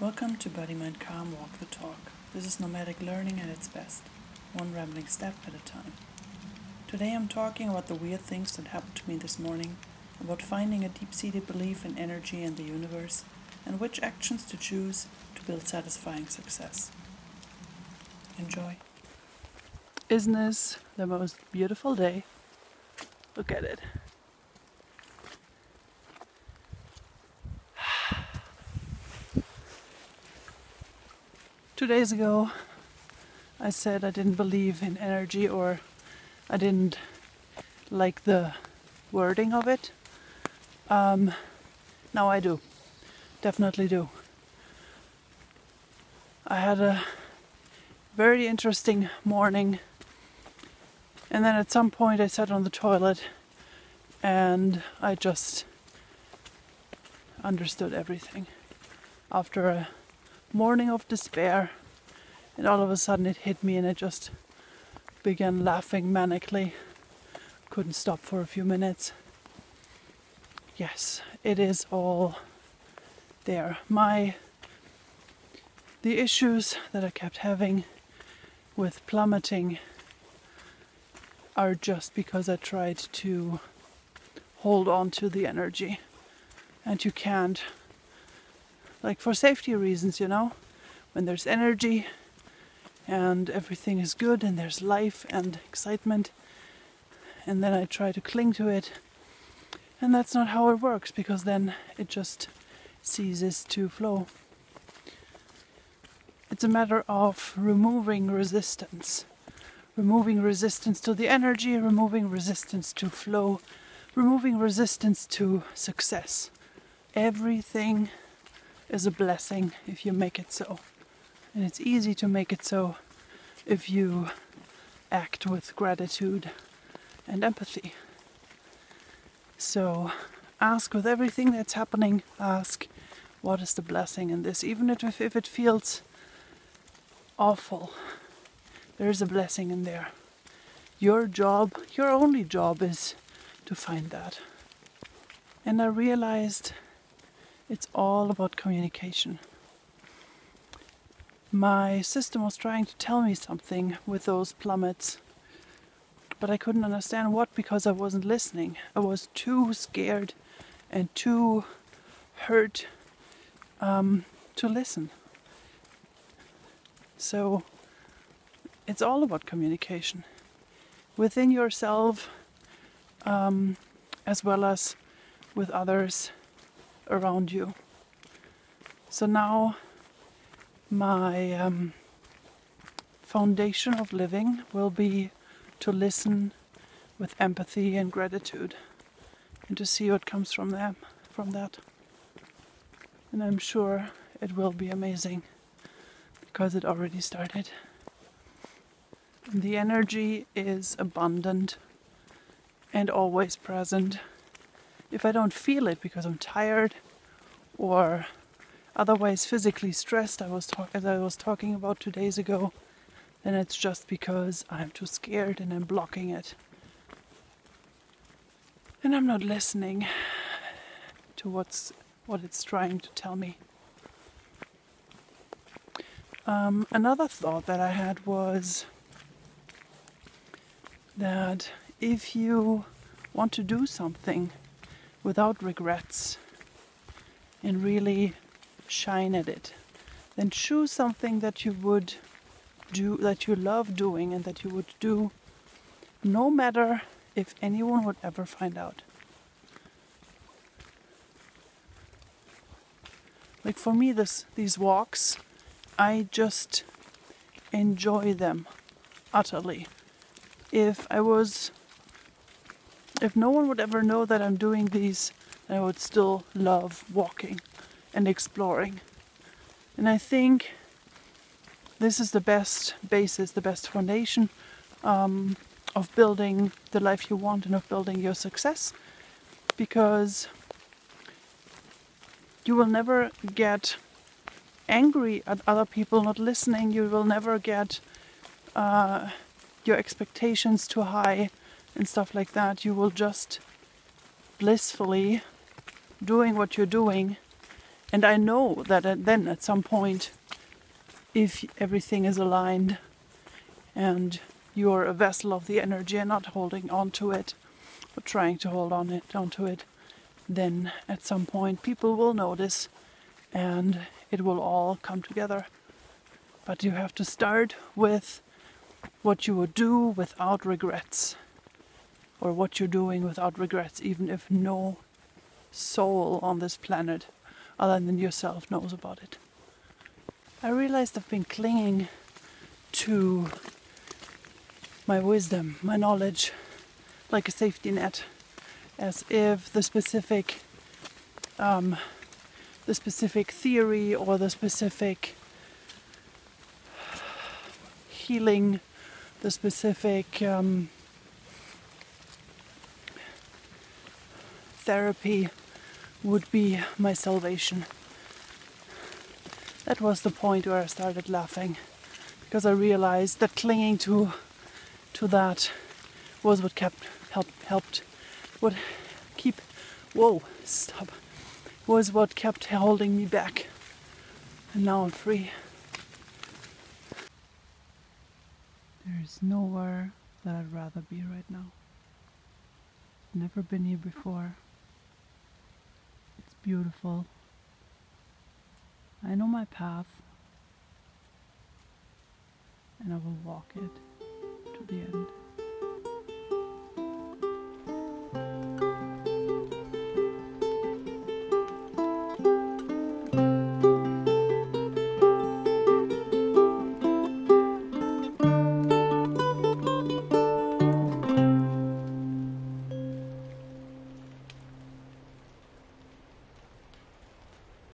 Welcome to Body Mind Calm Walk the Talk. This is nomadic learning at its best, one rambling step at a time. Today I'm talking about the weird things that happened to me this morning, about finding a deep seated belief in energy and the universe, and which actions to choose to build satisfying success. Enjoy. Isn't this the most beautiful day? Look at it. Two days ago, I said I didn't believe in energy or I didn't like the wording of it. Um, now I do. Definitely do. I had a very interesting morning, and then at some point I sat on the toilet and I just understood everything after a morning of despair, and all of a sudden it hit me, and I just began laughing manically. Couldn't stop for a few minutes. Yes, it is all there. My the issues that I kept having with plummeting are just because I tried to hold on to the energy and you can't like for safety reasons, you know, when there's energy and everything is good and there's life and excitement, and then I try to cling to it, and that's not how it works because then it just ceases to flow. It's a matter of removing resistance, removing resistance to the energy, removing resistance to flow, removing resistance to success. Everything is a blessing if you make it so. And it's easy to make it so if you act with gratitude and empathy. So ask with everything that's happening, ask what is the blessing in this, even if, if it feels awful. There is a blessing in there. Your job, your only job is to find that. And I realized it's all about communication. My system was trying to tell me something with those plummets, but I couldn't understand what because I wasn't listening. I was too scared and too hurt um, to listen. So it's all about communication within yourself um, as well as with others around you. So now my um, foundation of living will be to listen with empathy and gratitude and to see what comes from them from that. And I'm sure it will be amazing because it already started. The energy is abundant and always present if I don't feel it because I'm tired or otherwise physically stressed, I was talk- as I was talking about two days ago, then it's just because I'm too scared and I'm blocking it. And I'm not listening to what's what it's trying to tell me. Um, another thought that I had was that if you want to do something without regrets and really shine at it. Then choose something that you would do, that you love doing, and that you would do no matter if anyone would ever find out. Like for me, this, these walks, I just enjoy them utterly. If I was if no one would ever know that I'm doing these, I would still love walking and exploring. And I think this is the best basis, the best foundation um, of building the life you want and of building your success. Because you will never get angry at other people not listening, you will never get uh, your expectations too high and stuff like that, you will just blissfully doing what you're doing And I know that then at some point, if everything is aligned and you're a vessel of the energy and not holding on to it, but trying to hold on it onto it, then at some point people will notice and it will all come together. But you have to start with what you would do without regrets, or what you're doing without regrets, even if no soul on this planet other than yourself knows about it. I realized I've been clinging to my wisdom, my knowledge, like a safety net, as if the specific, um, the specific theory or the specific healing, the specific um, therapy would be my salvation. That was the point where I started laughing because I realized that clinging to to that was what kept helped helped what keep whoa stop was what kept holding me back and now I'm free. There's nowhere that I'd rather be right now. Never been here before. Beautiful. I know my path and I will walk it to the end.